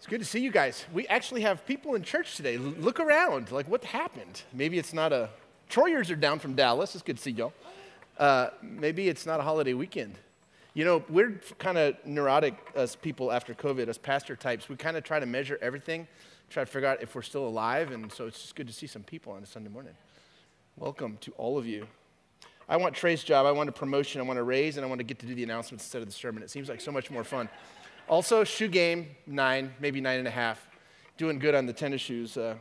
It's good to see you guys. We actually have people in church today. L- look around. Like, what happened? Maybe it's not a. Troyers are down from Dallas. It's good to see y'all. Uh, maybe it's not a holiday weekend. You know, we're kind of neurotic as people after COVID, as pastor types. We kind of try to measure everything, try to figure out if we're still alive, and so it's just good to see some people on a Sunday morning. Welcome to all of you. I want Trey's job. I want a promotion. I want a raise, and I want to get to do the announcements instead of the sermon. It seems like so much more fun. Also, shoe game, nine, maybe nine and a half. Doing good on the tennis shoes. Uh,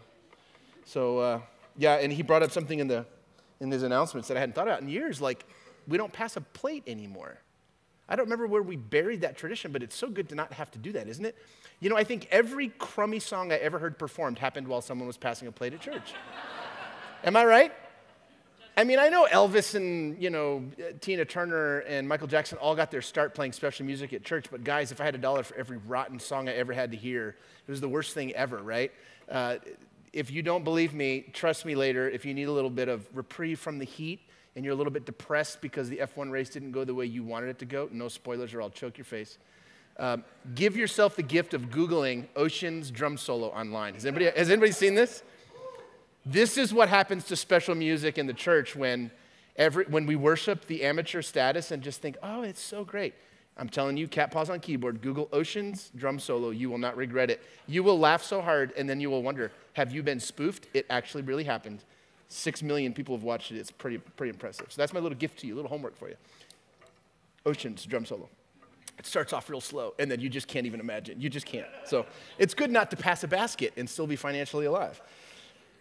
so, uh, yeah, and he brought up something in, the, in his announcements that I hadn't thought about in years. Like, we don't pass a plate anymore. I don't remember where we buried that tradition, but it's so good to not have to do that, isn't it? You know, I think every crummy song I ever heard performed happened while someone was passing a plate at church. Am I right? I mean, I know Elvis and, you know, Tina Turner and Michael Jackson all got their start playing special music at church, but guys, if I had a dollar for every rotten song I ever had to hear, it was the worst thing ever, right? Uh, if you don't believe me, trust me later. If you need a little bit of reprieve from the heat and you're a little bit depressed because the F1 race didn't go the way you wanted it to go, no spoilers or I'll choke your face. Um, give yourself the gift of Googling Ocean's drum solo online. Has anybody, has anybody seen this? This is what happens to special music in the church when, every, when we worship the amateur status and just think, oh, it's so great. I'm telling you, cat paws on keyboard, Google Oceans drum solo. You will not regret it. You will laugh so hard, and then you will wonder, have you been spoofed? It actually really happened. Six million people have watched it. It's pretty, pretty impressive. So that's my little gift to you, a little homework for you. Oceans drum solo. It starts off real slow, and then you just can't even imagine. You just can't. So it's good not to pass a basket and still be financially alive.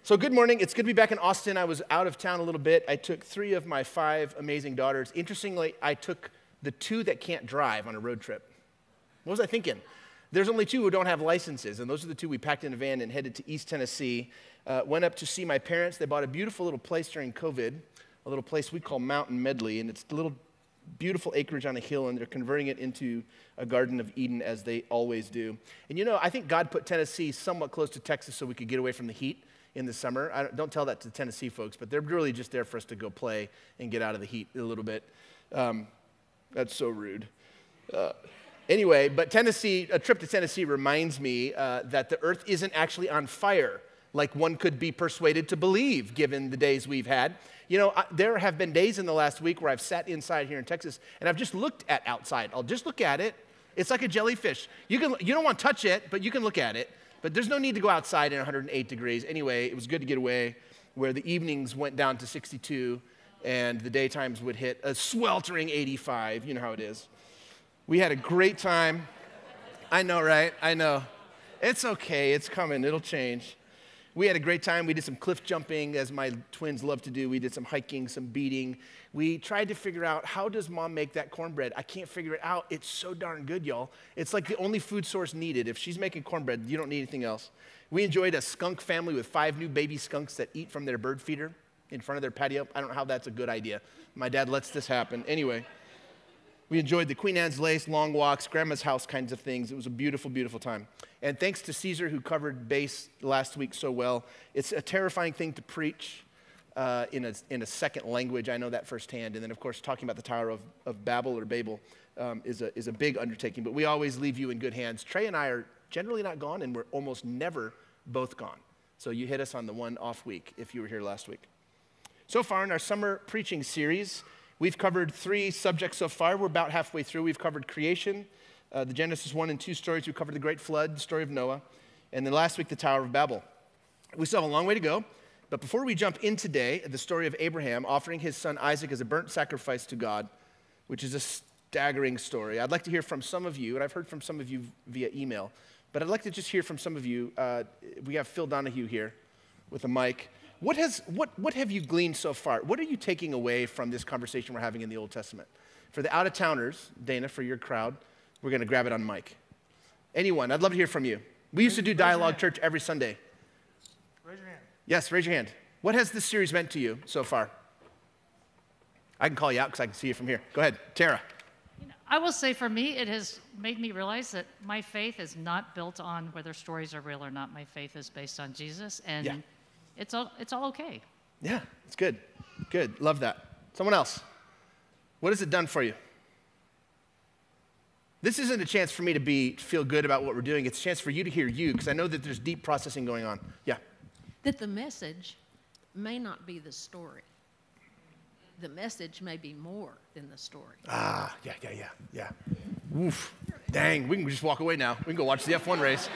So, good morning. It's good to be back in Austin. I was out of town a little bit. I took three of my five amazing daughters. Interestingly, I took the two that can't drive on a road trip. What was I thinking? There's only two who don't have licenses, and those are the two we packed in a van and headed to East Tennessee. Uh, went up to see my parents. They bought a beautiful little place during COVID, a little place we call Mountain Medley, and it's a little beautiful acreage on a hill, and they're converting it into a Garden of Eden as they always do. And you know, I think God put Tennessee somewhat close to Texas so we could get away from the heat in the summer. I don't, don't tell that to Tennessee folks, but they're really just there for us to go play and get out of the heat a little bit. Um, that's so rude. Uh, anyway, but Tennessee, a trip to Tennessee reminds me uh, that the earth isn't actually on fire like one could be persuaded to believe given the days we've had. You know, I, there have been days in the last week where I've sat inside here in Texas and I've just looked at outside. I'll just look at it. It's like a jellyfish. You, can, you don't want to touch it, but you can look at it. But there's no need to go outside in 108 degrees. Anyway, it was good to get away where the evenings went down to 62 and the daytimes would hit a sweltering 85. You know how it is. We had a great time. I know, right? I know. It's okay. It's coming. It'll change. We had a great time. We did some cliff jumping, as my twins love to do. We did some hiking, some beading. We tried to figure out how does mom make that cornbread? I can't figure it out. It's so darn good, y'all. It's like the only food source needed. If she's making cornbread, you don't need anything else. We enjoyed a skunk family with five new baby skunks that eat from their bird feeder in front of their patio. I don't know how that's a good idea. My dad lets this happen. Anyway, we enjoyed the Queen Anne's Lace, long walks, grandma's house kinds of things. It was a beautiful, beautiful time. And thanks to Caesar, who covered base last week so well. It's a terrifying thing to preach uh, in, a, in a second language. I know that firsthand. And then, of course, talking about the Tower of, of Babel or Babel um, is, a, is a big undertaking. But we always leave you in good hands. Trey and I are generally not gone, and we're almost never both gone. So you hit us on the one off week if you were here last week. So far in our summer preaching series, We've covered three subjects so far. We're about halfway through. We've covered creation, uh, the Genesis 1 and 2 stories. We covered the great flood, the story of Noah, and then last week, the Tower of Babel. We still have a long way to go. But before we jump in today, the story of Abraham offering his son Isaac as a burnt sacrifice to God, which is a staggering story, I'd like to hear from some of you, and I've heard from some of you via email, but I'd like to just hear from some of you. Uh, we have Phil Donahue here with a mic. What, has, what, what have you gleaned so far? What are you taking away from this conversation we're having in the Old Testament? For the out of towners, Dana, for your crowd, we're going to grab it on mic. Anyone, I'd love to hear from you. We used to do Dialogue Church every Sunday. Raise your hand. Yes, raise your hand. What has this series meant to you so far? I can call you out because I can see you from here. Go ahead, Tara. I will say for me, it has made me realize that my faith is not built on whether stories are real or not. My faith is based on Jesus. And Yeah it's all, it's all okay. Yeah, it's good. Good. Love that. Someone else. What has it done for you? This isn't a chance for me to be feel good about what we're doing. It's a chance for you to hear you because I know that there's deep processing going on. Yeah. That the message may not be the story. The message may be more than the story. Ah, yeah, yeah, yeah, yeah. Oof. Dang, we can just walk away now. We can go watch the F1 race.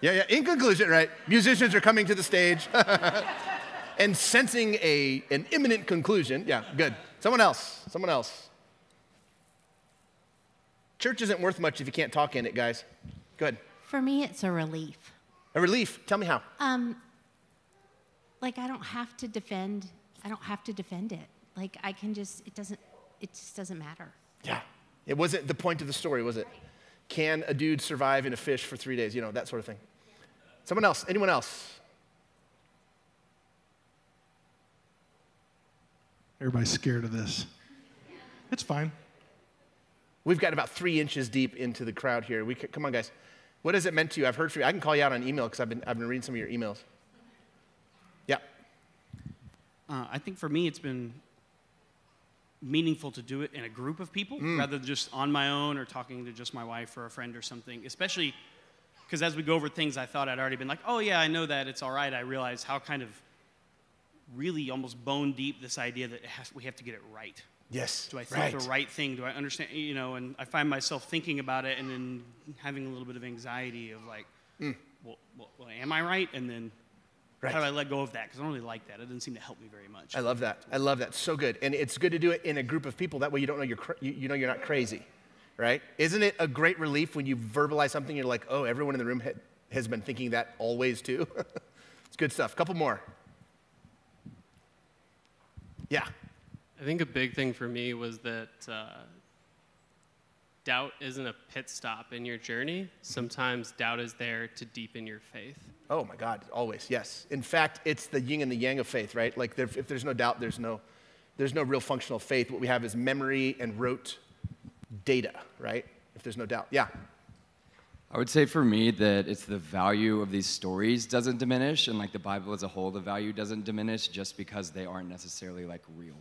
Yeah, yeah. In conclusion, right? Musicians are coming to the stage and sensing a, an imminent conclusion. Yeah, good. Someone else. Someone else. Church isn't worth much if you can't talk in it, guys. Good. For me, it's a relief. A relief. Tell me how. Um, like I don't have to defend. I don't have to defend it. Like I can just. It doesn't. It just doesn't matter. Yeah. It wasn't the point of the story, was it? Can a dude survive in a fish for three days? You know, that sort of thing. Someone else? Anyone else? Everybody's scared of this. It's fine. We've got about three inches deep into the crowd here. We could, come on, guys. What has it meant to you? I've heard from you. I can call you out on email because I've been, I've been reading some of your emails. Yeah. Uh, I think for me, it's been meaningful to do it in a group of people rather than just on my own or talking to just my wife or a friend or something. Especially because as we go over things, I thought I'd already been like, oh, yeah, I know that. It's all right. I realize how kind of really almost bone deep this idea that it has, we have to get it right. Yes. Do I think right. the right thing? Do I understand? You know, and I find myself thinking about it and then having a little bit of anxiety of like, hmm. well, well, well, am I right? And then Right. how do I let go of that? Because I don't really like that. It doesn't seem to help me very much. I love that. I love that. So good. And it's good to do it in a group of people. That way you don't know you're, cra- you, you know you're not crazy, right? Isn't it a great relief when you verbalize something, you're like, oh, everyone in the room ha- has been thinking that always too? it's good stuff. Couple more. Yeah. I think a big thing for me was that uh, doubt isn't a pit stop in your journey. Sometimes doubt is there to deepen your faith. Oh my God, always, yes. In fact, it's the yin and the yang of faith, right? Like there, if there's no doubt, there's no, there's no real functional faith. What we have is memory and rote data, right? If there's no doubt. Yeah. I would say for me that it's the value of these stories doesn't diminish, and like the Bible as a whole, the value doesn't diminish just because they aren't necessarily like real.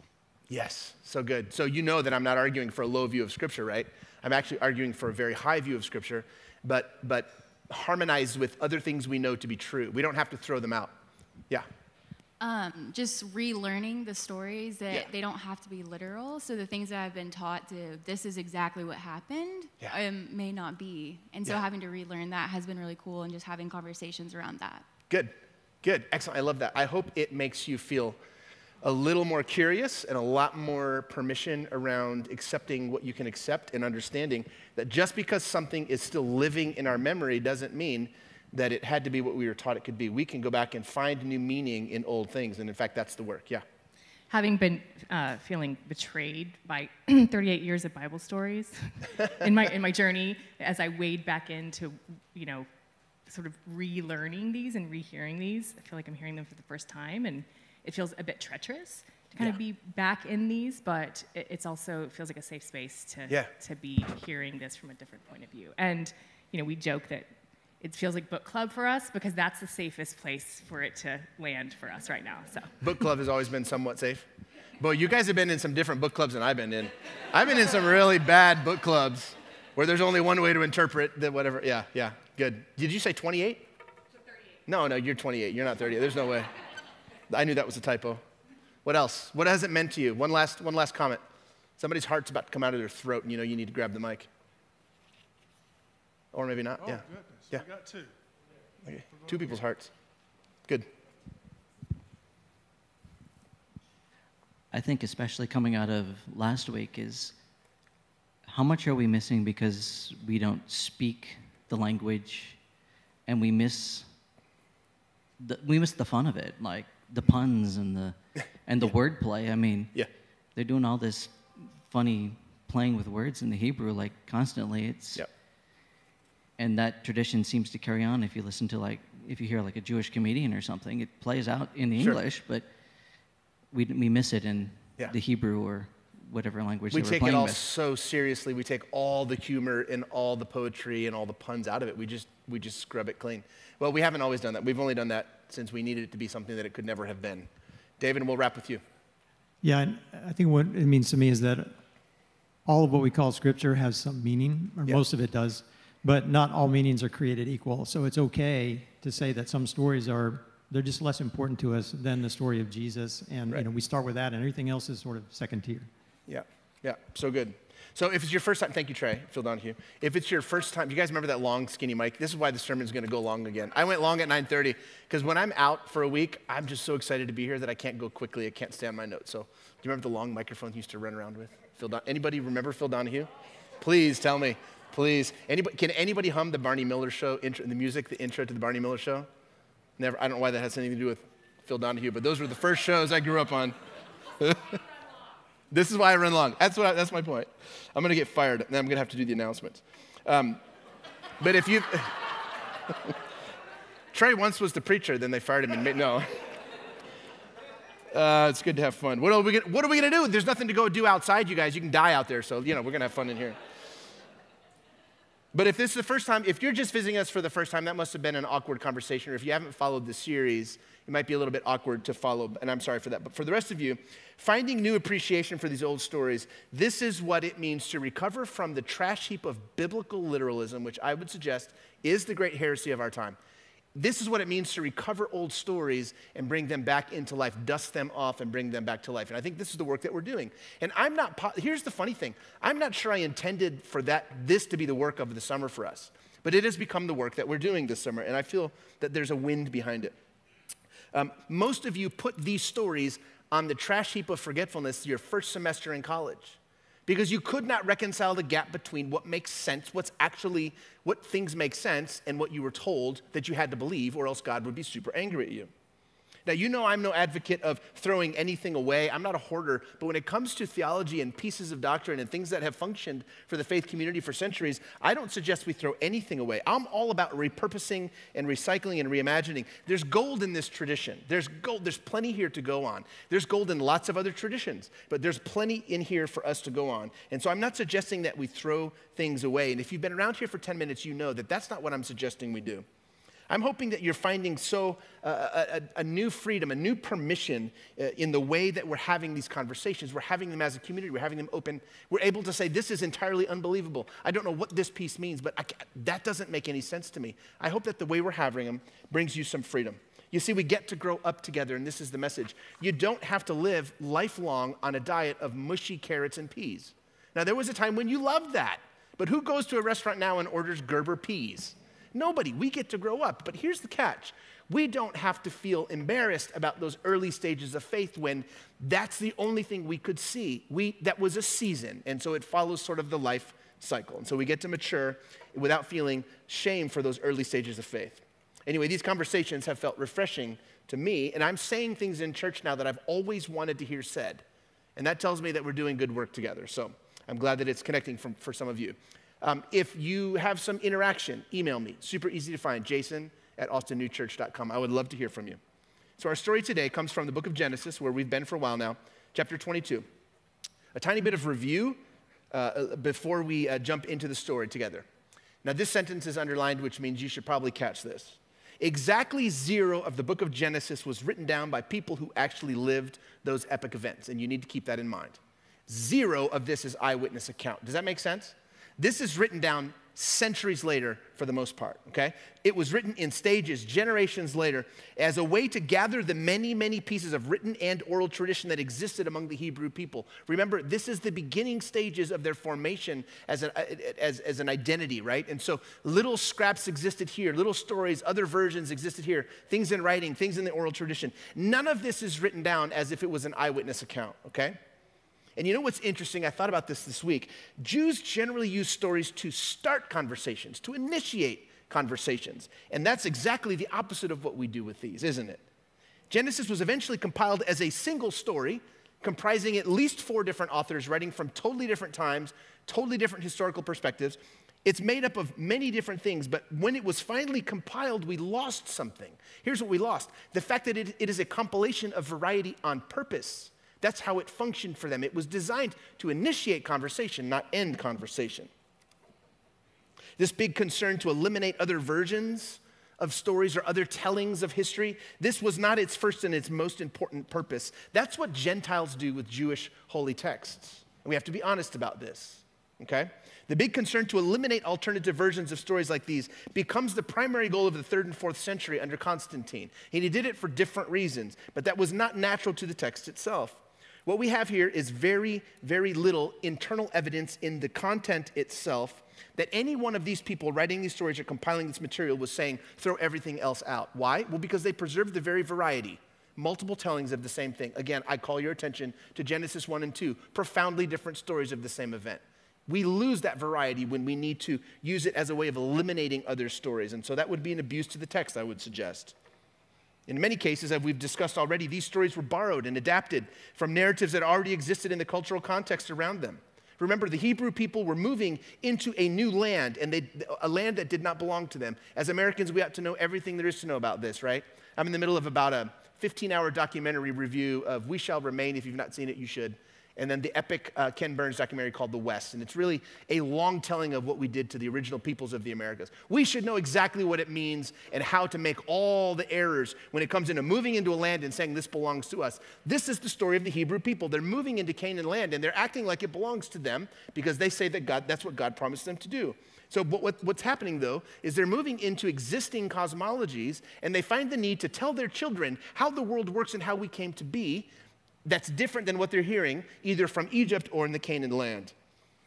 Yes, so good. So you know that I'm not arguing for a low view of Scripture, right? I'm actually arguing for a very high view of Scripture, but, but harmonized with other things we know to be true. We don't have to throw them out. Yeah. um, just relearning the stories that Yeah. they don't have to be literal. So the things that I've been taught to, this is exactly what happened, Yeah. um, may not be. And so Yeah. having to relearn that has been really cool, and just having conversations around that. Good, good, excellent. I love that. I hope it makes you feel a little more curious and a lot more permission around accepting what you can accept and understanding that just because something is still living in our memory doesn't mean that it had to be what we were taught it could be. We can go back and find new meaning in old things, and in fact, that's the work. Yeah. having been uh, feeling betrayed by 38 years of Bible stories in my in my journey, as I wade back into, you know, sort of relearning these and rehearing these, I feel like I'm hearing them for the first time, and it feels a bit treacherous to kind of be back in these, but it, it's also it feels like a safe space to Yeah. to be hearing this from a different point of view. And you know, we joke that. It feels like book club for us because that's the safest place for it to land for us right now. So Book club has always been somewhat safe. But you guys have been in some different book clubs than I've been in. I've been in some really bad book clubs where there's only one way to interpret the whatever. Yeah, yeah, good. Did you say 28? No, no, you're 28. You're not 38. There's no way. I knew that was a typo. What else? What has it meant to you? One last, one last comment. Somebody's heart's about to come out of their throat, and you know you need to grab the mic. Or maybe not. Oh, yeah. goodness. Yeah. We got two. Okay. Two people's hearts. Good. I think, especially coming out of last week, is how much are we missing because we don't speak the language and we miss the, we miss the fun of it, like the puns and the and the wordplay. I mean, Yeah. they're doing all this funny playing with words in the Hebrew like constantly. It's Yep. and that tradition seems to carry on if you listen to like if you hear like a Jewish comedian or something, it plays out in the Sure. English, but we we miss it in Yeah. the Hebrew or whatever language we they were take it all with. so seriously. We take all the humor and all the poetry and all the puns out of it. We just we just scrub it clean. Well, we haven't always done that. We've only done that since we needed it to be something that it could never have been. David, we'll wrap with you. Yeah, I think what it means to me is that all of what we call scripture has some meaning, or Yeah. most of it does, but not all meanings are created equal. So it's okay to say that some stories are they're just less important to us than the story of Jesus, and Right. you know we start with that, and everything else is sort of second tier. Yeah, yeah, so good. So if it's your first time, thank you, Trey, Phil Donahue. If it's your first time, do you guys remember that long, skinny mic? This is why the sermon's going to go long again. I went long at 9:30 because when I'm out for a week, I'm just so excited to be here that I can't go quickly. I can't stay on my notes. So do you remember the long microphone he used to run around with? Phil Don- anybody remember Phil Donahue? Please tell me, please. Anybody, can anybody hum the Barney Miller show, intro, the music, the intro to the Barney Miller show? Never. I don't know why that has anything to do with Phil Donahue, but those were the first shows I grew up on. This is why I run long. That's, what I, that's my point. I'm going to get fired, and I'm going to have to do the announcements. Um, but if you. Trey once was the preacher, then they fired him. No. Uh, it's good to have fun. What are we gonna, what are we going to do? There's nothing to go do outside, you guys. You can die out there, so, you know, we're going to have fun in here. But if this is the first time, if you're just visiting us for the first time, that must have been an awkward conversation. Or if you haven't followed the series, it might be a little bit awkward to follow, and I'm sorry for that. But for the rest of you, finding new appreciation for these old stories, this is what it means to recover from the trash heap of biblical literalism, which I would suggest is the great heresy of our time. This is what it means to recover old stories and bring them back into life, dust them off and bring them back to life. And I think this is the work that we're doing. And I'm not, here's the funny thing I'm not sure I intended for that, this to be the work of the summer for us, but it has become the work that we're doing this summer. And I feel that there's a wind behind it. Um, most of you put these stories on the trash heap of forgetfulness your first semester in college because you could not reconcile the gap between what makes sense, what's actually, what things make sense, and what you were told that you had to believe, or else God would be super angry at you. Now, you know I'm no advocate of throwing anything away. I'm not a hoarder. But when it comes to theology and pieces of doctrine and things that have functioned for the faith community for centuries, I don't suggest we throw anything away. I'm all about repurposing and recycling and reimagining. There's gold in this tradition. There's gold. There's plenty here to go on. There's gold in lots of other traditions, but there's plenty in here for us to go on. And so I'm not suggesting that we throw things away. And if you've been around here for 10 minutes, you know that that's not what I'm suggesting we do. I'm hoping that you're finding so uh, a, a, new freedom, a new permission uh, in the way that we're having these conversations. We're having them as a community. We're having them open. We're able to say, "This is entirely unbelievable. I don't know what this piece means, but that doesn't make any sense to me." I hope that the way we're having them brings you some freedom. You see, we get to grow up together, and this is the message. You don't have to live lifelong on a diet of mushy carrots and peas. Now, there was a time when you loved that, but who goes to a restaurant now and orders Gerber peas? Nobody. We get to grow up. But here's the catch we don't have to feel embarrassed about those early stages of faith when that's the only thing we could see. We, that was a season. And so it follows sort of the life cycle. And so we get to mature without feeling shame for those early stages of faith. Anyway, these conversations have felt refreshing to me. And I'm saying things in church now that I've always wanted to hear said. And that tells me that we're doing good work together. So I'm glad that it's connecting from, for some of you. Um, if you have some interaction, email me. Super easy to find. Jason at austinnewchurch.com. I would love to hear from you. So, our story today comes from the book of Genesis, where we've been for a while now, chapter 22. A tiny bit of review uh, before we uh, jump into the story together. Now, this sentence is underlined, which means you should probably catch this. Exactly zero of the book of Genesis was written down by people who actually lived those epic events, and you need to keep that in mind. Zero of this is eyewitness account. Does that make sense? This is written down centuries later for the most part, okay? It was written in stages, generations later, as a way to gather the many, many pieces of written and oral tradition that existed among the Hebrew people. Remember, this is the beginning stages of their formation as, a, as, as an identity, right? And so little scraps existed here, little stories, other versions existed here, things in writing, things in the oral tradition. None of this is written down as if it was an eyewitness account, okay? And you know what's interesting? I thought about this this week. Jews generally use stories to start conversations, to initiate conversations. And that's exactly the opposite of what we do with these, isn't it? Genesis was eventually compiled as a single story, comprising at least four different authors writing from totally different times, totally different historical perspectives. It's made up of many different things, but when it was finally compiled, we lost something. Here's what we lost the fact that it, it is a compilation of variety on purpose. That's how it functioned for them. It was designed to initiate conversation, not end conversation. This big concern to eliminate other versions of stories or other tellings of history, this was not its first and its most important purpose. That's what Gentiles do with Jewish holy texts. We have to be honest about this, okay? The big concern to eliminate alternative versions of stories like these becomes the primary goal of the third and fourth century under Constantine. And he did it for different reasons, but that was not natural to the text itself. What we have here is very, very little internal evidence in the content itself that any one of these people writing these stories or compiling this material was saying, throw everything else out. Why? Well, because they preserved the very variety multiple tellings of the same thing. Again, I call your attention to Genesis 1 and 2, profoundly different stories of the same event. We lose that variety when we need to use it as a way of eliminating other stories. And so that would be an abuse to the text, I would suggest. In many cases, as we've discussed already, these stories were borrowed and adapted from narratives that already existed in the cultural context around them. Remember, the Hebrew people were moving into a new land, and they, a land that did not belong to them. As Americans, we ought to know everything there is to know about this, right? I'm in the middle of about a 15 hour documentary review of We Shall Remain. If you've not seen it, you should. And then the epic uh, Ken Burns documentary called The West. And it's really a long telling of what we did to the original peoples of the Americas. We should know exactly what it means and how to make all the errors when it comes into moving into a land and saying this belongs to us. This is the story of the Hebrew people. They're moving into Canaan land and they're acting like it belongs to them because they say that God, that's what God promised them to do. So, what, what's happening though is they're moving into existing cosmologies and they find the need to tell their children how the world works and how we came to be that's different than what they're hearing either from Egypt or in the Canaan land.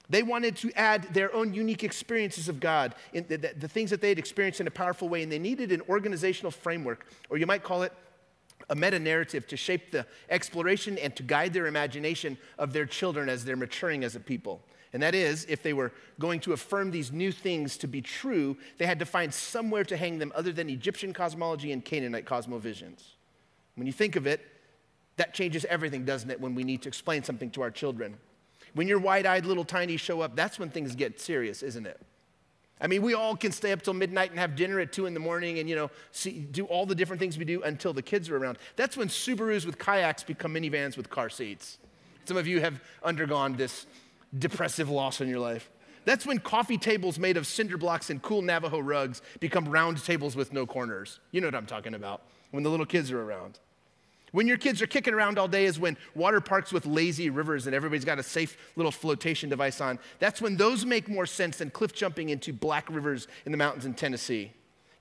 They wanted to add their own unique experiences of God, the, the, the things that they had experienced in a powerful way, and they needed an organizational framework, or you might call it a meta narrative to shape the exploration and to guide their imagination of their children as they're maturing as a people. And that is, if they were going to affirm these new things to be true, they had to find somewhere to hang them other than Egyptian cosmology and Canaanite cosmovisions. When you think of it, that changes everything, doesn't it, when we need to explain something to our children? When your wide eyed little tiny show up, that's when things get serious, isn't it? I mean, we all can stay up till midnight and have dinner at two in the morning and, you know, see, do all the different things we do until the kids are around. That's when Subarus with kayaks become minivans with car seats. Some of you have undergone this depressive loss in your life. That's when coffee tables made of cinder blocks and cool Navajo rugs become round tables with no corners. You know what I'm talking about, when the little kids are around. When your kids are kicking around all day is when water parks with lazy rivers and everybody's got a safe little flotation device on. That's when those make more sense than cliff jumping into black rivers in the mountains in Tennessee.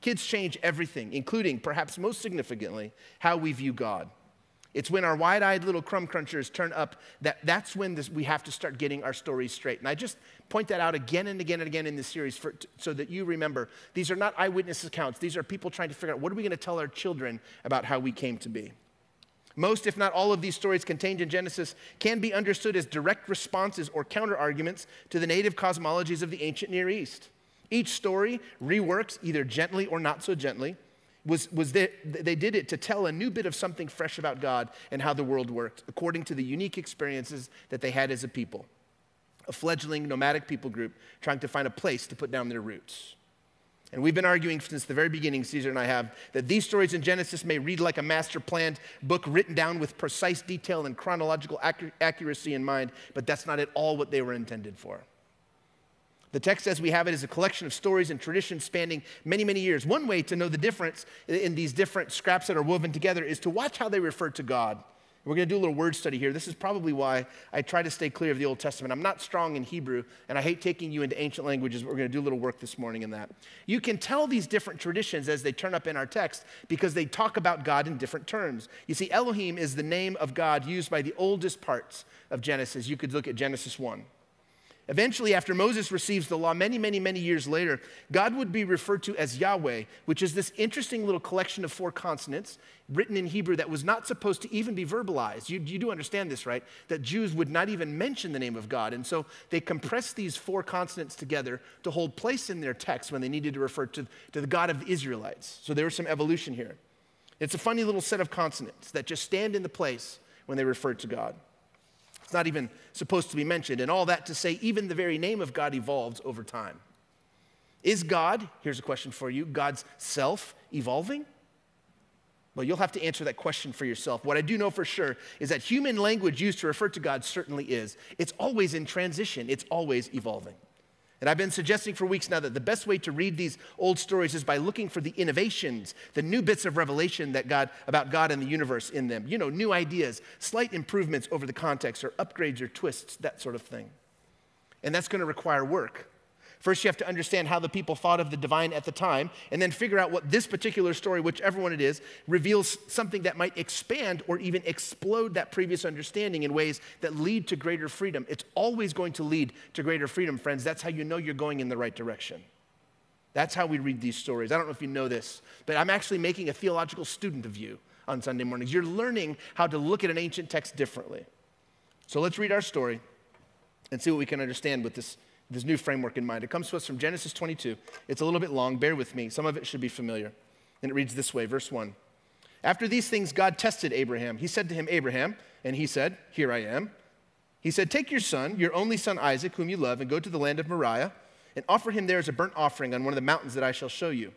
Kids change everything, including, perhaps most significantly, how we view God. It's when our wide eyed little crumb crunchers turn up that that's when this, we have to start getting our stories straight. And I just point that out again and again and again in this series for, so that you remember these are not eyewitness accounts. These are people trying to figure out what are we going to tell our children about how we came to be. Most, if not all, of these stories contained in Genesis can be understood as direct responses or counter arguments to the native cosmologies of the ancient Near East. Each story reworks, either gently or not so gently, was, was they, they did it to tell a new bit of something fresh about God and how the world worked, according to the unique experiences that they had as a people. A fledgling nomadic people group trying to find a place to put down their roots. And we've been arguing since the very beginning, Caesar and I have, that these stories in Genesis may read like a master planned book written down with precise detail and chronological accuracy in mind, but that's not at all what they were intended for. The text as we have it is a collection of stories and traditions spanning many, many years. One way to know the difference in these different scraps that are woven together is to watch how they refer to God. We're going to do a little word study here. This is probably why I try to stay clear of the Old Testament. I'm not strong in Hebrew, and I hate taking you into ancient languages, but we're going to do a little work this morning in that. You can tell these different traditions as they turn up in our text because they talk about God in different terms. You see, Elohim is the name of God used by the oldest parts of Genesis. You could look at Genesis 1. Eventually, after Moses receives the law, many, many, many years later, God would be referred to as Yahweh, which is this interesting little collection of four consonants written in Hebrew that was not supposed to even be verbalized. You, you do understand this, right? That Jews would not even mention the name of God. And so they compressed these four consonants together to hold place in their text when they needed to refer to, to the God of the Israelites. So there was some evolution here. It's a funny little set of consonants that just stand in the place when they refer to God. It's not even supposed to be mentioned. And all that to say, even the very name of God evolves over time. Is God, here's a question for you, God's self evolving? Well, you'll have to answer that question for yourself. What I do know for sure is that human language used to refer to God certainly is. It's always in transition, it's always evolving. And I've been suggesting for weeks now that the best way to read these old stories is by looking for the innovations, the new bits of revelation that God about God and the universe in them. You know, new ideas, slight improvements over the context or upgrades or twists, that sort of thing. And that's going to require work. First, you have to understand how the people thought of the divine at the time, and then figure out what this particular story, whichever one it is, reveals something that might expand or even explode that previous understanding in ways that lead to greater freedom. It's always going to lead to greater freedom, friends. That's how you know you're going in the right direction. That's how we read these stories. I don't know if you know this, but I'm actually making a theological student of you on Sunday mornings. You're learning how to look at an ancient text differently. So let's read our story and see what we can understand with this this new framework in mind. It comes to us from Genesis 22. It's a little bit long, bear with me. Some of it should be familiar. And it reads this way Verse 1. After these things, God tested Abraham. He said to him, Abraham, and he said, Here I am. He said, Take your son, your only son Isaac, whom you love, and go to the land of Moriah, and offer him there as a burnt offering on one of the mountains that I shall show you.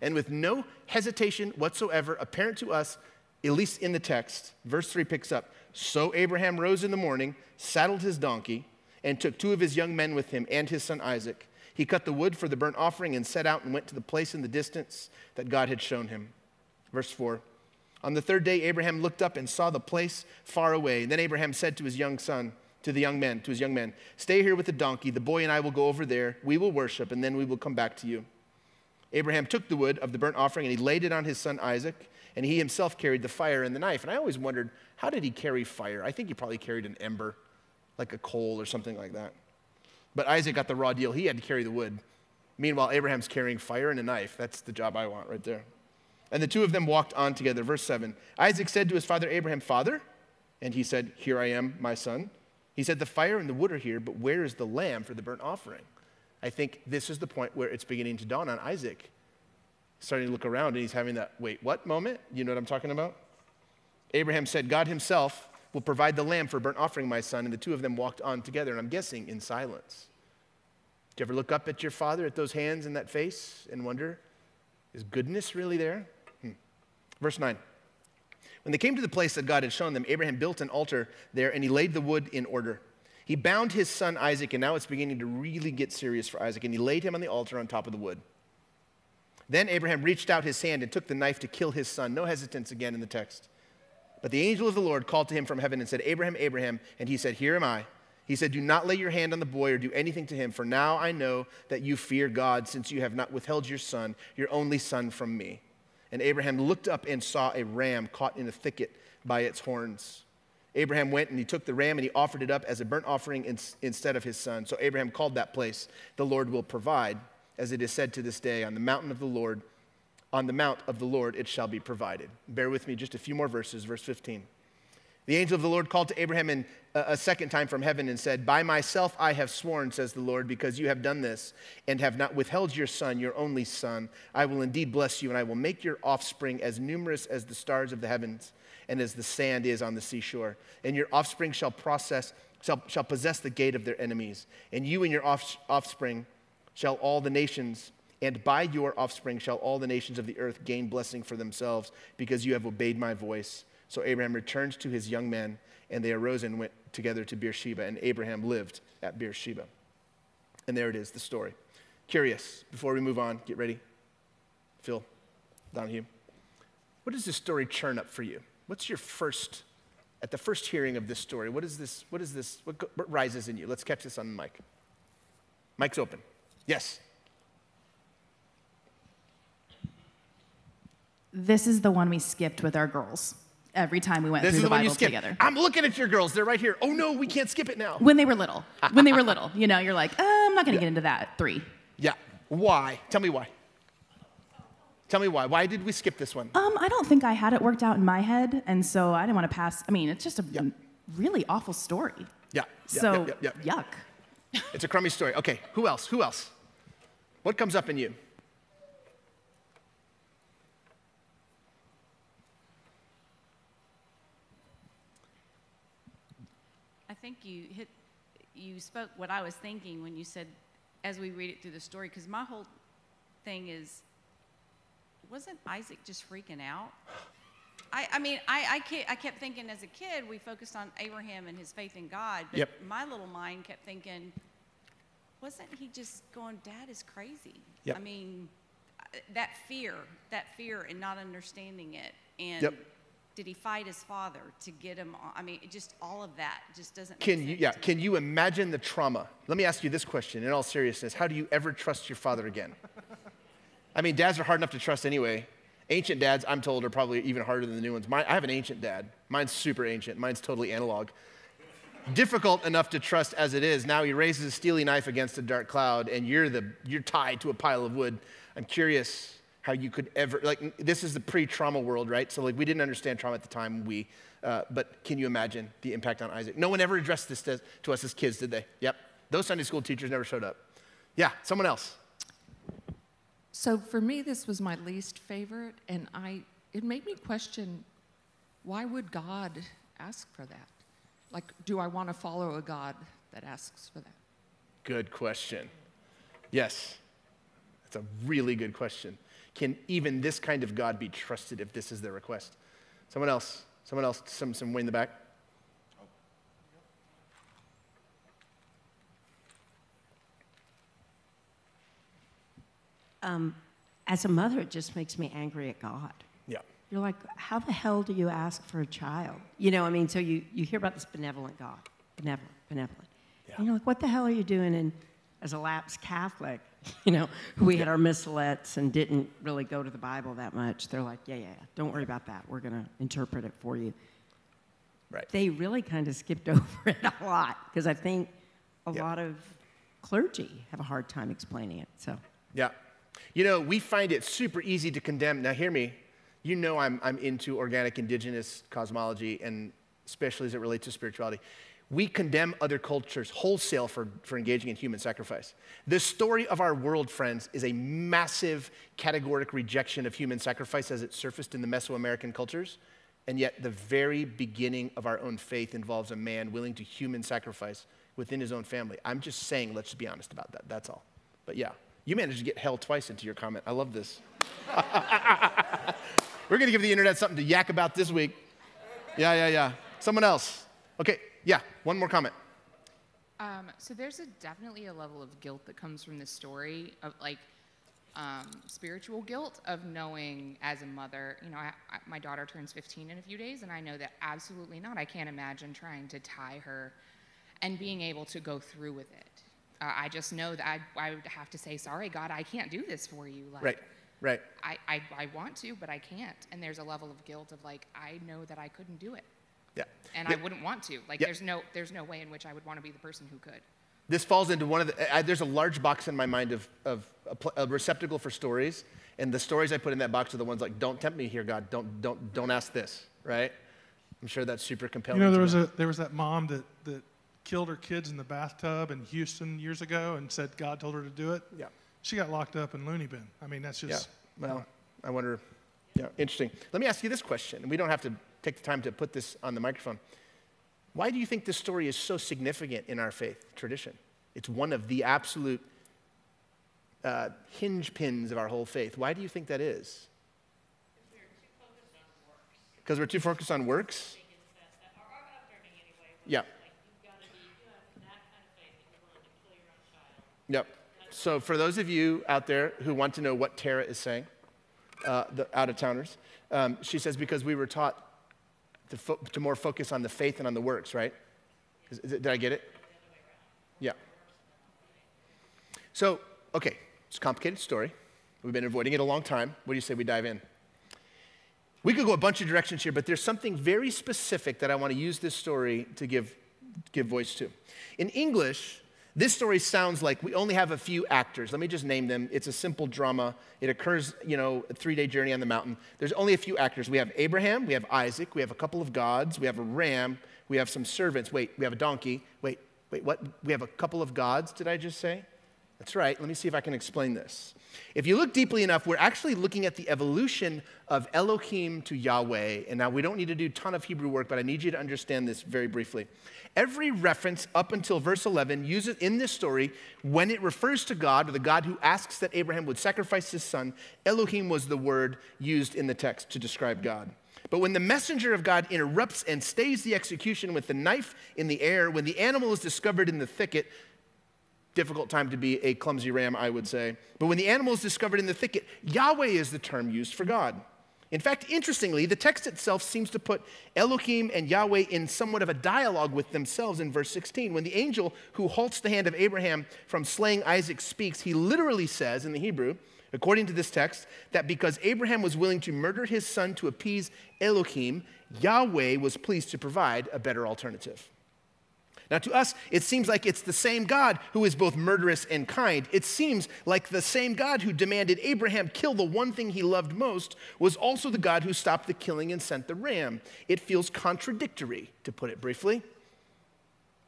And with no hesitation whatsoever apparent to us, at least in the text, verse 3 picks up So Abraham rose in the morning, saddled his donkey, and took two of his young men with him and his son Isaac. He cut the wood for the burnt offering and set out and went to the place in the distance that God had shown him. Verse 4 On the third day, Abraham looked up and saw the place far away. And then Abraham said to his young son, to the young men, to his young men, Stay here with the donkey. The boy and I will go over there. We will worship, and then we will come back to you. Abraham took the wood of the burnt offering and he laid it on his son Isaac, and he himself carried the fire and the knife. And I always wondered, how did he carry fire? I think he probably carried an ember like a coal or something like that. But Isaac got the raw deal. He had to carry the wood. Meanwhile, Abraham's carrying fire and a knife. That's the job I want right there. And the two of them walked on together. Verse 7 Isaac said to his father Abraham, Father? And he said, Here I am, my son. He said, The fire and the wood are here, but where is the lamb for the burnt offering? I think this is the point where it's beginning to dawn on Isaac. Starting to look around and he's having that, wait, what moment? You know what I'm talking about? Abraham said, God himself will provide the lamb for burnt offering, my son. And the two of them walked on together, and I'm guessing in silence. Do you ever look up at your father, at those hands and that face, and wonder, is goodness really there? Hmm. Verse 9. When they came to the place that God had shown them, Abraham built an altar there and he laid the wood in order. He bound his son Isaac, and now it's beginning to really get serious for Isaac, and he laid him on the altar on top of the wood. Then Abraham reached out his hand and took the knife to kill his son. No hesitance again in the text. But the angel of the Lord called to him from heaven and said, Abraham, Abraham. And he said, Here am I. He said, Do not lay your hand on the boy or do anything to him, for now I know that you fear God, since you have not withheld your son, your only son, from me. And Abraham looked up and saw a ram caught in a thicket by its horns. Abraham went and he took the ram and he offered it up as a burnt offering in, instead of his son. So Abraham called that place, The Lord will provide, as it is said to this day, on the mountain of the Lord on the mount of the Lord it shall be provided. Bear with me just a few more verses, verse 15. The angel of the Lord called to Abraham in, uh, a second time from heaven and said, By myself I have sworn, says the Lord, because you have done this and have not withheld your son, your only son. I will indeed bless you, and I will make your offspring as numerous as the stars of the heavens and as the sand is on the seashore. And your offspring shall process, shall, shall possess the gate of their enemies. And you and your off, offspring shall all the nations and by your offspring shall all the nations of the earth gain blessing for themselves, because you have obeyed my voice. So Abraham returned to his young men, and they arose and went together to Beersheba, and Abraham lived at Beersheba. And there it is, the story. Curious, before we move on, get ready. Phil, Donahue. What does this story churn up for you? What's your first, at the first hearing of this story, what is this, what is this, what, what rises in you? Let's catch this on the mic. Mic's open. Yes. This is the one we skipped with our girls every time we went this through is the, the one Bible together. I'm looking at your girls. They're right here. Oh no, we can't skip it now. When they were little. When they were little. You know, you're like, uh, I'm not going to get into that. Three. Yeah. Why? Tell me why. Tell me why. Why did we skip this one? Um, I don't think I had it worked out in my head, and so I didn't want to pass. I mean, it's just a really awful story. Yeah. yeah So, yeah, yeah, yuck. It's a crummy story. Okay, who else? Who else? What comes up in you? Think you hit, you spoke what I was thinking when you said, as we read it through the story, because my whole thing is, wasn't Isaac just freaking out? I, I mean, I, I, kept, I kept thinking as a kid, we focused on Abraham and his faith in God, but Yep. my little mind kept thinking, wasn't he just going, Dad is crazy? Yep. I mean, that fear, that fear and not understanding it. And Yep. Did he fight his father to get him on? I mean, just all of that just doesn't make Can sense you, yeah, can you imagine the trauma? Let me ask you this question in all seriousness. How do you ever trust your father again? I mean, dads are hard enough to trust anyway. Ancient dads, I'm told, are probably even harder than the new ones. Mine, I have an ancient dad. Mine's super ancient. Mine's totally analog. Difficult enough to trust as it is. Now he raises a steely knife against a dark cloud, and you're the you're tied to a pile of wood. I'm curious how you could ever like this is the pre-trauma world, right? So like we didn't understand trauma at the time. We, uh, but can you imagine the impact on Isaac? No one ever addressed this to, to us as kids, did they? Yep. Those Sunday school teachers never showed up. Yeah, someone else. So for me, this was my least favorite, and I it made me question why would God ask for that? Like, do I want to follow a God that asks for that? Good question. Yes, that's a really good question. Can even this kind of God be trusted if this is their request? Someone else, someone else, some, some way in the back. Um, as a mother, it just makes me angry at God. Yeah. You're like, how the hell do you ask for a child? You know, I mean, so you, you hear about this benevolent God, benevolent, benevolent. And you're like, what the hell are you doing? And as a lapsed Catholic, you know, we had our missalettes and didn't really go to the Bible that much. They're like, yeah, yeah, yeah, don't worry about that. We're going to interpret it for you. Right. They really kind of skipped over it a lot because I think a Yeah. lot of clergy have a hard time explaining it. So. Yeah. You know, we find it super easy to condemn. Now, hear me. You know, I'm, I'm into organic indigenous cosmology, and especially as it relates to spirituality. We condemn other cultures wholesale for, for engaging in human sacrifice. The story of our world, friends, is a massive categoric rejection of human sacrifice as it surfaced in the Mesoamerican cultures. And yet, the very beginning of our own faith involves a man willing to human sacrifice within his own family. I'm just saying, let's be honest about that. That's all. But yeah, you managed to get hell twice into your comment. I love this. We're going to give the internet something to yak about this week. Yeah, yeah, yeah. Someone else. Okay, yeah, one more comment. Um, so there's a, definitely a level of guilt that comes from this story of like um, spiritual guilt of knowing as a mother, you know, I, I, my daughter turns 15 in a few days, and I know that absolutely not. I can't imagine trying to tie her and being able to go through with it. Uh, I just know that I, I would have to say, sorry, God, I can't do this for you. Like, Right, right. I, I, I want to, but I can't. And there's a level of guilt of like, I know that I couldn't do it. Yeah. And Yeah. I wouldn't want to. Like, Yeah. there's, no, there's no way in which I would want to be the person who could. This falls into one of the, I, there's a large box in my mind of, of a, pl- a receptacle for stories. And the stories I put in that box are the ones like, don't tempt me here, God. Don't, don't, don't ask this, right? I'm sure that's super compelling. You know, there was, a, there was that mom that, that killed her kids in the bathtub in Houston years ago and said God told her to do it. Yeah. She got locked up in loony bin. I mean, that's just. Yeah. Well, I wonder. Yeah, interesting. Let me ask you this question, and we don't have to take the time to put this on the microphone. Why do you think this story is so significant in our faith tradition? It's one of the absolute uh, hinge pins of our whole faith. Why do you think that is? Because we're too focused on works? Yeah. Yep. So for those of you out there who want to know what Tara is saying, uh, the out-of-towners, um, she says because we were taught to, fo- to more focus on the faith and on the works, right? Is, is it, did I get it? Yeah. So, okay, it's a complicated story. We've been avoiding it a long time. What do you say we dive in? We could go a bunch of directions here, but there's something very specific that I want to use this story to give, give voice to. In English, this story sounds like we only have a few actors. Let me just name them. It's a simple drama. It occurs, you know, a three day journey on the mountain. There's only a few actors. We have Abraham, we have Isaac, we have a couple of gods, we have a ram, we have some servants. Wait, we have a donkey. Wait, wait, what? We have a couple of gods, did I just say? That's right. Let me see if I can explain this. If you look deeply enough, we're actually looking at the evolution of Elohim to Yahweh. And now we don't need to do a ton of Hebrew work, but I need you to understand this very briefly. Every reference up until verse 11 uses in this story, when it refers to God or the God who asks that Abraham would sacrifice his son, Elohim was the word used in the text to describe God. But when the messenger of God interrupts and stays the execution with the knife in the air, when the animal is discovered in the thicket, Difficult time to be a clumsy ram, I would say. But when the animal is discovered in the thicket, Yahweh is the term used for God. In fact, interestingly, the text itself seems to put Elohim and Yahweh in somewhat of a dialogue with themselves in verse 16. When the angel who halts the hand of Abraham from slaying Isaac speaks, he literally says in the Hebrew, according to this text, that because Abraham was willing to murder his son to appease Elohim, Yahweh was pleased to provide a better alternative. Now, to us, it seems like it's the same God who is both murderous and kind. It seems like the same God who demanded Abraham kill the one thing he loved most was also the God who stopped the killing and sent the ram. It feels contradictory, to put it briefly.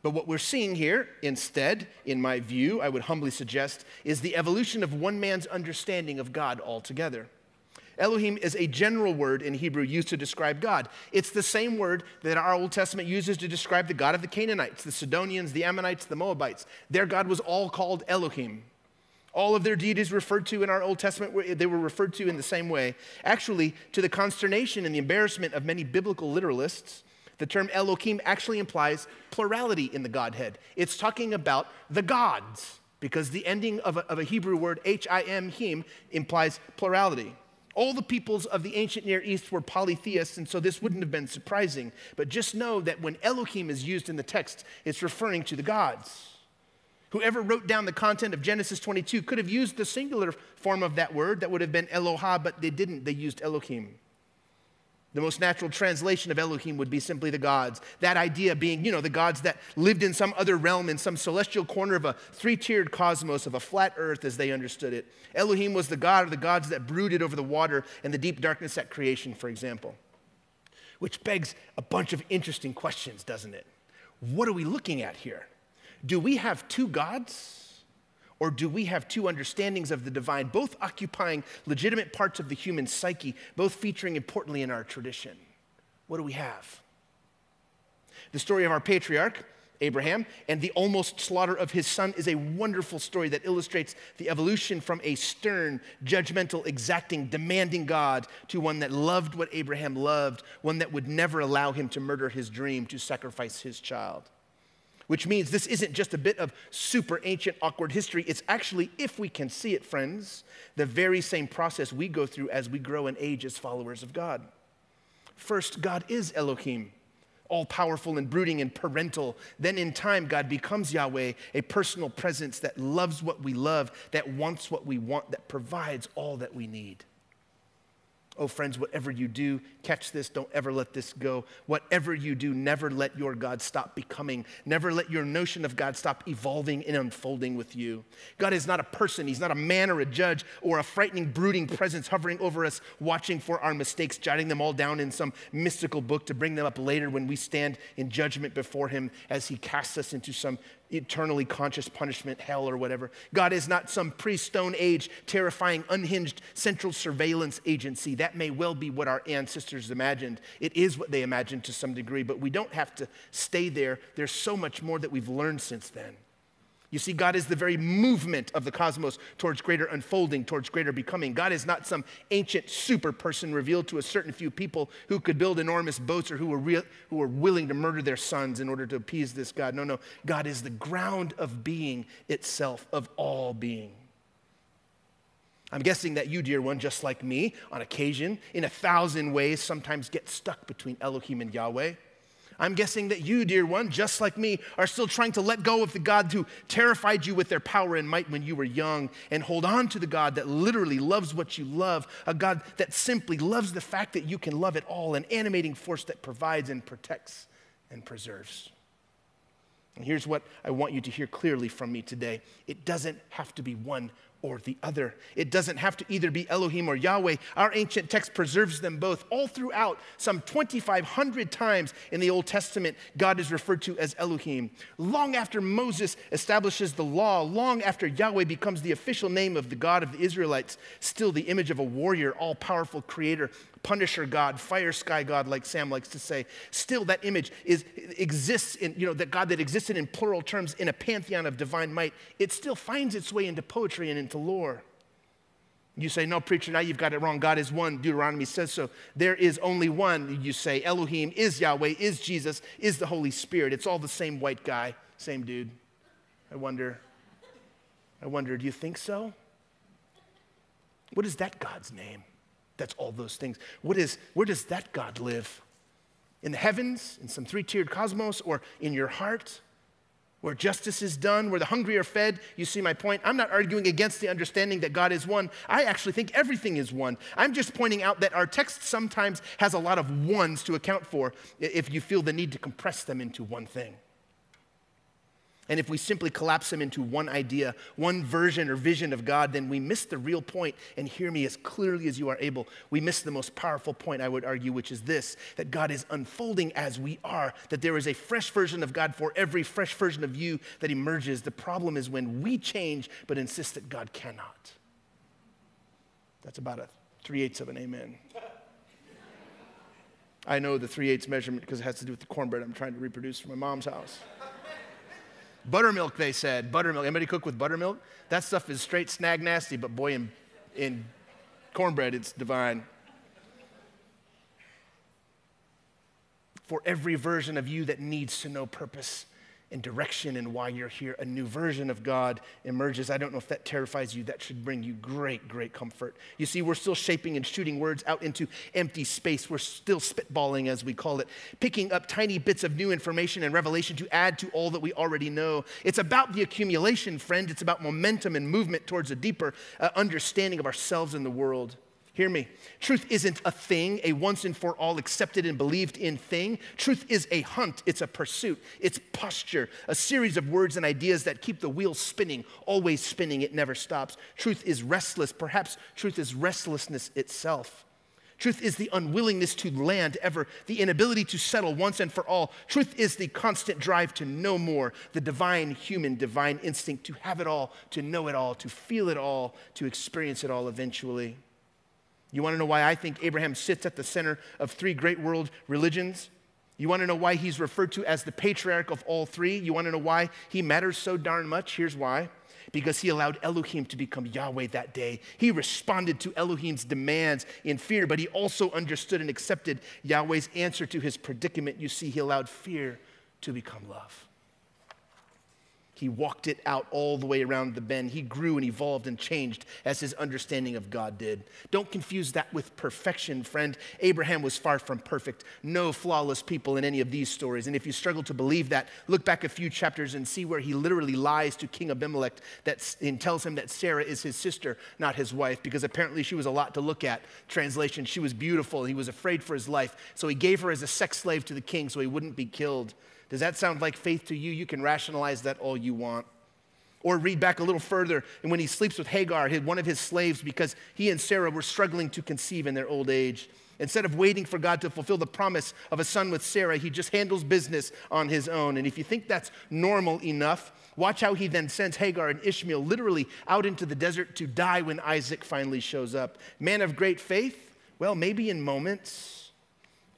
But what we're seeing here, instead, in my view, I would humbly suggest, is the evolution of one man's understanding of God altogether. Elohim is a general word in Hebrew used to describe God. It's the same word that our Old Testament uses to describe the God of the Canaanites, the Sidonians, the Ammonites, the Moabites. Their God was all called Elohim. All of their deities referred to in our Old Testament, they were referred to in the same way. Actually, to the consternation and the embarrassment of many biblical literalists, the term Elohim actually implies plurality in the Godhead. It's talking about the gods, because the ending of a, of a Hebrew word, H I M, him, implies plurality. All the peoples of the ancient Near East were polytheists, and so this wouldn't have been surprising. But just know that when Elohim is used in the text, it's referring to the gods. Whoever wrote down the content of Genesis 22 could have used the singular form of that word, that would have been Eloha, but they didn't. They used Elohim. The most natural translation of Elohim would be simply the gods. That idea being, you know, the gods that lived in some other realm, in some celestial corner of a three tiered cosmos, of a flat earth as they understood it. Elohim was the god of the gods that brooded over the water and the deep darkness at creation, for example. Which begs a bunch of interesting questions, doesn't it? What are we looking at here? Do we have two gods? Or do we have two understandings of the divine, both occupying legitimate parts of the human psyche, both featuring importantly in our tradition? What do we have? The story of our patriarch, Abraham, and the almost slaughter of his son is a wonderful story that illustrates the evolution from a stern, judgmental, exacting, demanding God to one that loved what Abraham loved, one that would never allow him to murder his dream, to sacrifice his child which means this isn't just a bit of super ancient, awkward history. It's actually, if we can see it, friends, the very same process we go through as we grow and age as followers of God. First, God is Elohim, all powerful and brooding and parental. Then, in time, God becomes Yahweh, a personal presence that loves what we love, that wants what we want, that provides all that we need. Oh, friends, whatever you do, catch this, don't ever let this go. Whatever you do, never let your God stop becoming. Never let your notion of God stop evolving and unfolding with you. God is not a person, He's not a man or a judge or a frightening, brooding presence hovering over us, watching for our mistakes, jotting them all down in some mystical book to bring them up later when we stand in judgment before Him as He casts us into some eternally conscious punishment, hell, or whatever. God is not some pre Stone Age, terrifying, unhinged central surveillance agency. That may well be what our ancestors imagined. It is what they imagined to some degree, but we don't have to stay there. There's so much more that we've learned since then. You see, God is the very movement of the cosmos towards greater unfolding, towards greater becoming. God is not some ancient super person revealed to a certain few people who could build enormous boats or who were, real, who were willing to murder their sons in order to appease this God. No, no. God is the ground of being itself, of all being. I'm guessing that you, dear one, just like me, on occasion, in a thousand ways, sometimes get stuck between Elohim and Yahweh. I'm guessing that you, dear one, just like me, are still trying to let go of the God who terrified you with their power and might when you were young and hold on to the God that literally loves what you love, a God that simply loves the fact that you can love it all, an animating force that provides and protects and preserves. And here's what I want you to hear clearly from me today it doesn't have to be one or the other. It doesn't have to either be Elohim or Yahweh. Our ancient text preserves them both. All throughout, some 2,500 times in the Old Testament, God is referred to as Elohim. Long after Moses establishes the law, long after Yahweh becomes the official name of the God of the Israelites, still the image of a warrior, all powerful creator, Punisher God, fire sky God, like Sam likes to say. Still, that image is, exists in, you know, that God that existed in plural terms in a pantheon of divine might, it still finds its way into poetry and into lore. You say, no, preacher, now you've got it wrong. God is one. Deuteronomy says so. There is only one. You say, Elohim is Yahweh, is Jesus, is the Holy Spirit. It's all the same white guy, same dude. I wonder. I wonder, do you think so? What is that God's name? That's all those things. What is, where does that God live? In the heavens, in some three tiered cosmos, or in your heart? Where justice is done, where the hungry are fed. You see my point? I'm not arguing against the understanding that God is one. I actually think everything is one. I'm just pointing out that our text sometimes has a lot of ones to account for if you feel the need to compress them into one thing. And if we simply collapse them into one idea, one version or vision of God, then we miss the real point. And hear me as clearly as you are able. We miss the most powerful point, I would argue, which is this that God is unfolding as we are, that there is a fresh version of God for every fresh version of you that emerges. The problem is when we change but insist that God cannot. That's about a three eighths of an amen. I know the three eighths measurement because it has to do with the cornbread I'm trying to reproduce from my mom's house. Buttermilk, they said. Buttermilk. Anybody cook with buttermilk? That stuff is straight snag nasty, but boy, in, in cornbread, it's divine. For every version of you that needs to know purpose, and direction and why you're here. A new version of God emerges. I don't know if that terrifies you. That should bring you great, great comfort. You see, we're still shaping and shooting words out into empty space. We're still spitballing, as we call it, picking up tiny bits of new information and revelation to add to all that we already know. It's about the accumulation, friend. It's about momentum and movement towards a deeper uh, understanding of ourselves and the world. Hear me. Truth isn't a thing, a once and for all accepted and believed in thing. Truth is a hunt, it's a pursuit, it's posture, a series of words and ideas that keep the wheel spinning, always spinning, it never stops. Truth is restless, perhaps truth is restlessness itself. Truth is the unwillingness to land ever, the inability to settle once and for all. Truth is the constant drive to know more, the divine human, divine instinct to have it all, to know it all, to feel it all, to experience it all eventually. You want to know why I think Abraham sits at the center of three great world religions? You want to know why he's referred to as the patriarch of all three? You want to know why he matters so darn much? Here's why. Because he allowed Elohim to become Yahweh that day. He responded to Elohim's demands in fear, but he also understood and accepted Yahweh's answer to his predicament. You see, he allowed fear to become love. He walked it out all the way around the bend. He grew and evolved and changed as his understanding of God did. Don't confuse that with perfection, friend. Abraham was far from perfect. No flawless people in any of these stories. And if you struggle to believe that, look back a few chapters and see where he literally lies to King Abimelech that, and tells him that Sarah is his sister, not his wife, because apparently she was a lot to look at. Translation, she was beautiful. He was afraid for his life. So he gave her as a sex slave to the king so he wouldn't be killed. Does that sound like faith to you? You can rationalize that all you want. Or read back a little further, and when he sleeps with Hagar, one of his slaves, because he and Sarah were struggling to conceive in their old age. Instead of waiting for God to fulfill the promise of a son with Sarah, he just handles business on his own. And if you think that's normal enough, watch how he then sends Hagar and Ishmael literally out into the desert to die when Isaac finally shows up. Man of great faith? Well, maybe in moments.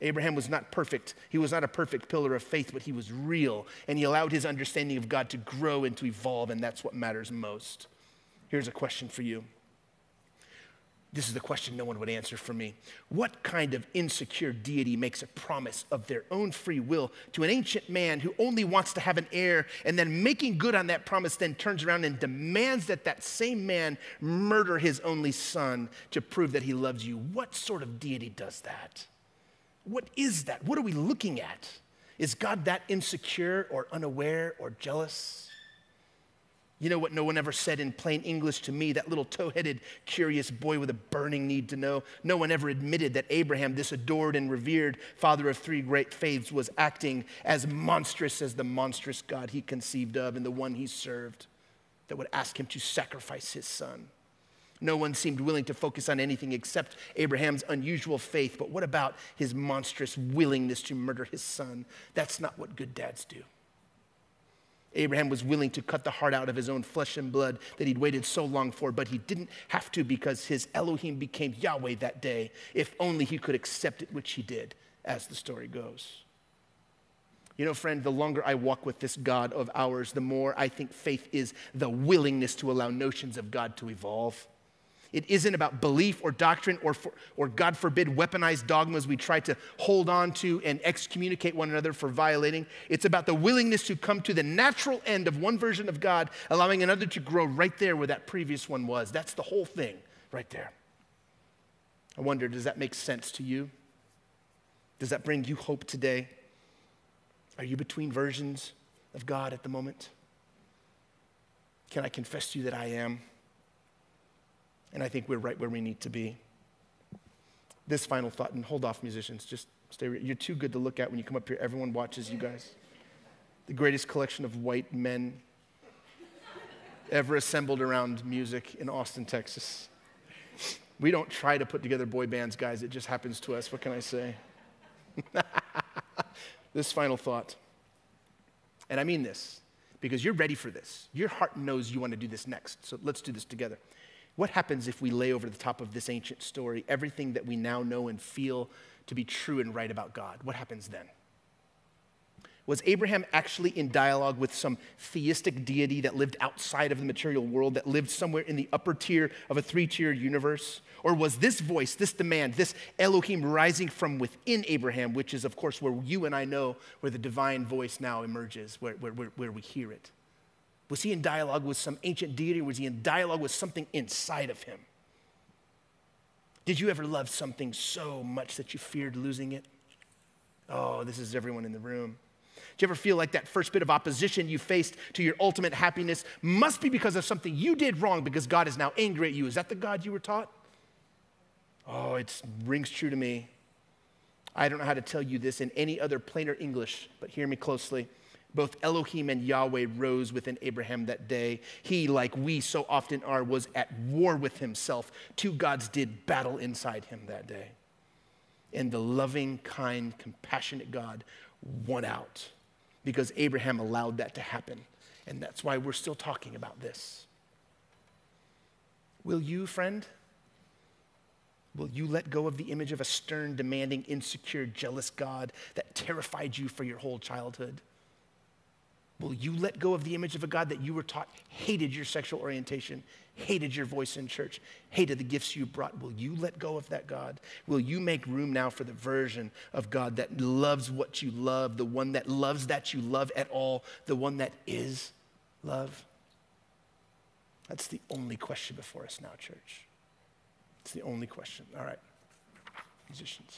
Abraham was not perfect. He was not a perfect pillar of faith, but he was real. And he allowed his understanding of God to grow and to evolve, and that's what matters most. Here's a question for you. This is the question no one would answer for me. What kind of insecure deity makes a promise of their own free will to an ancient man who only wants to have an heir and then making good on that promise then turns around and demands that that same man murder his only son to prove that he loves you? What sort of deity does that? What is that? What are we looking at? Is God that insecure or unaware or jealous? You know what no one ever said in plain English to me, that little tow headed, curious boy with a burning need to know? No one ever admitted that Abraham, this adored and revered father of three great faiths, was acting as monstrous as the monstrous God he conceived of and the one he served that would ask him to sacrifice his son. No one seemed willing to focus on anything except Abraham's unusual faith. But what about his monstrous willingness to murder his son? That's not what good dads do. Abraham was willing to cut the heart out of his own flesh and blood that he'd waited so long for, but he didn't have to because his Elohim became Yahweh that day. If only he could accept it, which he did, as the story goes. You know, friend, the longer I walk with this God of ours, the more I think faith is the willingness to allow notions of God to evolve It isn't about belief or doctrine or, for, or, God forbid, weaponized dogmas we try to hold on to and excommunicate one another for violating. It's about the willingness to come to the natural end of one version of God, allowing another to grow right there where that previous one was. That's the whole thing right there. I wonder, does that make sense to you? Does that bring you hope today? Are you between versions of God at the moment? Can I confess to you that I am? And I think we're right where we need to be. This final thought, and hold off, musicians, just stay. You're too good to look at when you come up here. Everyone watches you guys. The greatest collection of white men ever assembled around music in Austin, Texas. We don't try to put together boy bands, guys. It just happens to us. What can I say? this final thought. And I mean this because you're ready for this. Your heart knows you want to do this next. So let's do this together. What happens if we lay over the top of this ancient story everything that we now know and feel to be true and right about God? What happens then? Was Abraham actually in dialogue with some theistic deity that lived outside of the material world, that lived somewhere in the upper tier of a three tier universe? Or was this voice, this demand, this Elohim rising from within Abraham, which is, of course, where you and I know where the divine voice now emerges, where, where, where, where we hear it? Was he in dialogue with some ancient deity, or was he in dialogue with something inside of him? Did you ever love something so much that you feared losing it? Oh, this is everyone in the room. Do you ever feel like that first bit of opposition you faced to your ultimate happiness must be because of something you did wrong because God is now angry at you? Is that the God you were taught? Oh, it rings true to me. I don't know how to tell you this in any other plainer English, but hear me closely. Both Elohim and Yahweh rose within Abraham that day. He, like we so often are, was at war with himself. Two gods did battle inside him that day. And the loving, kind, compassionate God won out because Abraham allowed that to happen. And that's why we're still talking about this. Will you, friend? Will you let go of the image of a stern, demanding, insecure, jealous God that terrified you for your whole childhood? Will you let go of the image of a God that you were taught hated your sexual orientation, hated your voice in church, hated the gifts you brought? Will you let go of that God? Will you make room now for the version of God that loves what you love, the one that loves that you love at all, the one that is love? That's the only question before us now, church. It's the only question. All right, musicians.